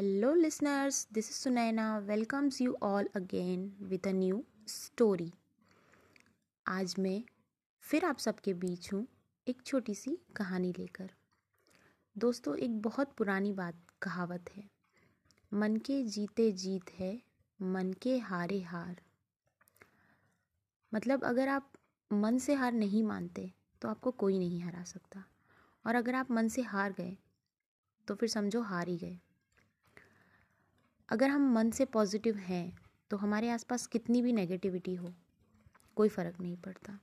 Hello, listeners. This is Sunaina. Welcomes you all again with a new story. आज मैं फिर आप सबके बीच हूँ एक छोटी सी कहानी लेकर दोस्तों एक बहुत पुरानी बात कहावत है मन के जीते जीत है मन के हारे हार मतलब अगर आप मन से हार नहीं मानते तो आपको कोई नहीं हरा सकता और अगर आप मन से हार गए तो फिर समझो हार ही गए अगर हम मन से पॉजिटिव हैं तो हमारे आसपास कितनी भी नेगेटिविटी हो, कोई फ़र्क नहीं पड़ता।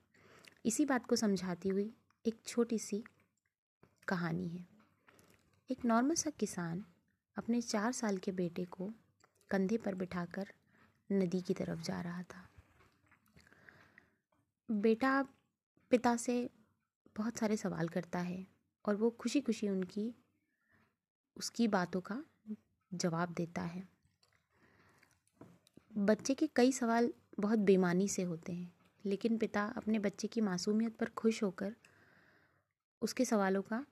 इसी बात को समझाती हुई एक छोटी सी कहानी है। एक नॉर्मल सा किसान अपने चार साल के बेटे को कंधे पर बिठाकर नदी की तरफ़ जा रहा था। बेटा पिता से बहुत सारे सवाल करता है और वो खुशी खुशी उनकी, उसकी बातों का जवाब देता है। बच्चे के कई सवाल बहुत बेमानी से होते हैं, लेकिन पिता अपने बच्चे की मासूमियत पर खुश होकर उसके सवालों का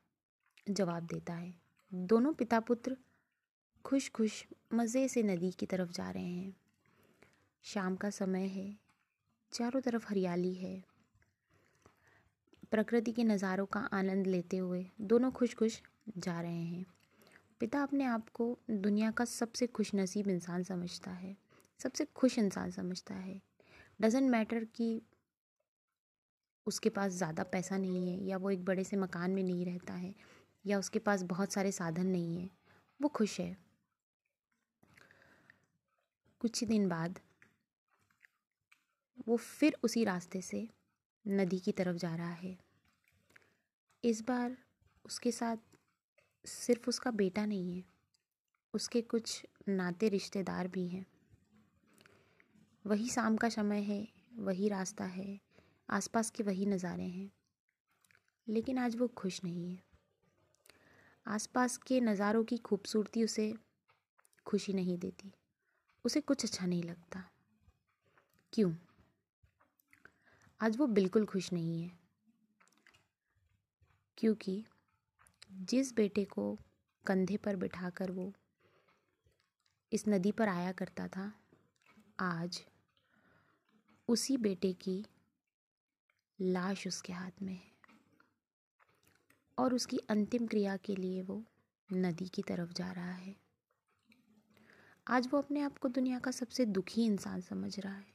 जवाब देता है। दोनों पिता पुत्र खुश खुश मज़े से नदी की तरफ़ जा रहे हैं। शाम का समय है, चारों तरफ़ हरियाली है। प्रकृति के नज़ारों का आनंद लेते हुए दोनों खुश खुश जा रहे हैं। पिता अपने आप को दुनिया का सबसे खुश नसीब इंसान समझता है। सबसे खुश इंसान समझता है। डजेंट मैटर कि उसके पास ज़्यादा पैसा नहीं है या वो एक बड़े से मकान में नहीं रहता है या उसके पास बहुत सारे साधन नहीं है, वो खुश है। कुछ ही दिन बाद वो फिर उसी रास्ते से नदी की तरफ़ जा रहा है। इस बार उसके साथ सिर्फ़ उसका बेटा नहीं है, उसके कुछ नाते रिश्तेदार भी हैं। वही शाम का समय है, वही रास्ता है, आसपास के वही नज़ारे हैं। लेकिन आज वो खुश नहीं है। आसपास के नज़ारों की खूबसूरती उसे खुशी नहीं देती, उसे कुछ अच्छा नहीं लगता। क्यों? आज वो बिल्कुल खुश नहीं है। क्योंकि जिस बेटे को कंधे पर बिठाकर वो इस नदी पर आया करता था, आज उसी बेटे की लाश उसके हाथ में है। और उसकी अंतिम क्रिया के लिए वो नदी की तरफ़ जा रहा है। आज वो अपने आप को दुनिया का सबसे दुखी इंसान समझ रहा है।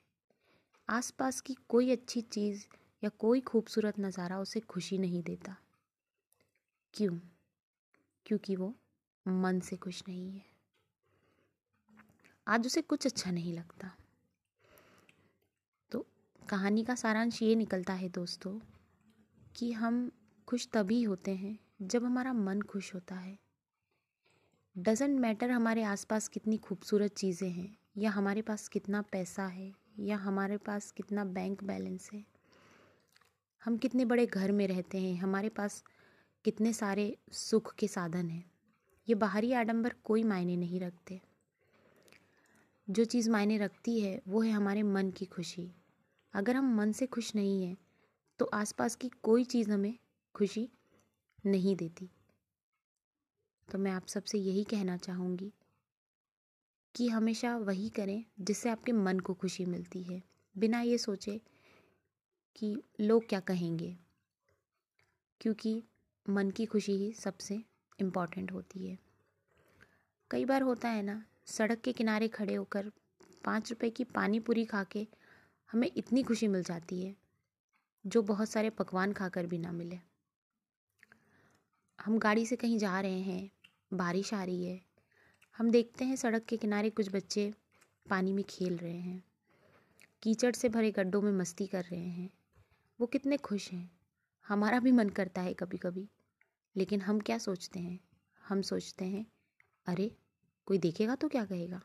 आसपास की कोई अच्छी चीज़ या कोई खूबसूरत नज़ारा उसे खुशी नहीं देता। क्यों? क्योंकि वो मन से खुश नहीं है। आज उसे कुछ अच्छा नहीं लगता। कहानी का सारांश ये निकलता है दोस्तों कि हम खुश तभी होते हैं जब हमारा मन खुश होता है। डजेंट मैटर हमारे आसपास कितनी खूबसूरत चीज़ें हैं, या हमारे पास कितना पैसा है, या हमारे पास कितना बैंक बैलेंस है। हम कितने बड़े घर में रहते हैं, हमारे पास कितने सारे सुख के साधन हैं। ये बाहरी आडंबर कोई मायने नहीं रखते। जो चीज़ मायने रखती है, वो है हमारे मन की खुशी। अगर हम मन से खुश नहीं हैं तो आसपास की कोई चीज़ हमें खुशी नहीं देती। तो मैं आप सबसे यही कहना चाहूँगी कि हमेशा वही करें जिससे आपके मन को खुशी मिलती है। बिना ये सोचे कि लोग क्या कहेंगे, क्योंकि मन की खुशी ही सबसे इंपॉर्टेंट होती है। कई बार होता है ना, सड़क के किनारे खड़े होकर पाँच रुपए की पानी पूरी खा के हमें इतनी खुशी मिल जाती है, जो बहुत सारे पकवान खाकर भी ना मिले। हम गाड़ी से कहीं जा रहे हैं, बारिश आ रही है, हम देखते हैं सड़क के किनारे कुछ बच्चे पानी में खेल रहे हैं, कीचड़ से भरे गड्ढों में मस्ती कर रहे हैं। वो कितने खुश हैं, हमारा भी मन करता है कभी कभी लेकिन हम क्या सोचते हैं? हम सोचते हैं, अरे, कोई देखेगा तो क्या कहेगा?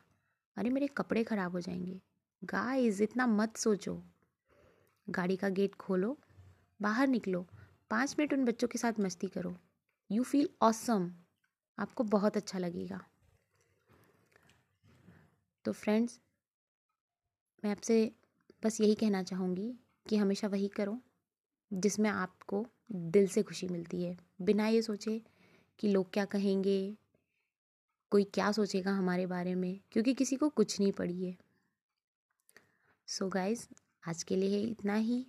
अरे, मेरे कपड़े ख़राब हो जाएँगे। गाइस इतना मत सोचो। गाड़ी का गेट खोलो, बाहर निकलो, पाँच मिनट उन बच्चों के साथ मस्ती करो। यू फील ऑसम आपको बहुत अच्छा लगेगा। तो फ्रेंड्स मैं आपसे बस यही कहना चाहूँगी कि हमेशा वही करो, जिसमें आपको दिल से खुशी मिलती है। बिना ये सोचे कि लोग क्या कहेंगे, कोई क्या सोचेगा हमारे बारे में, क्योंकि किसी को कुछ नहीं पड़ी है। सो so गाइज़ आज के लिए इतना ही।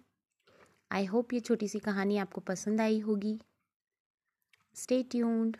आई होप ये छोटी सी कहानी आपको पसंद आई होगी। Stay tuned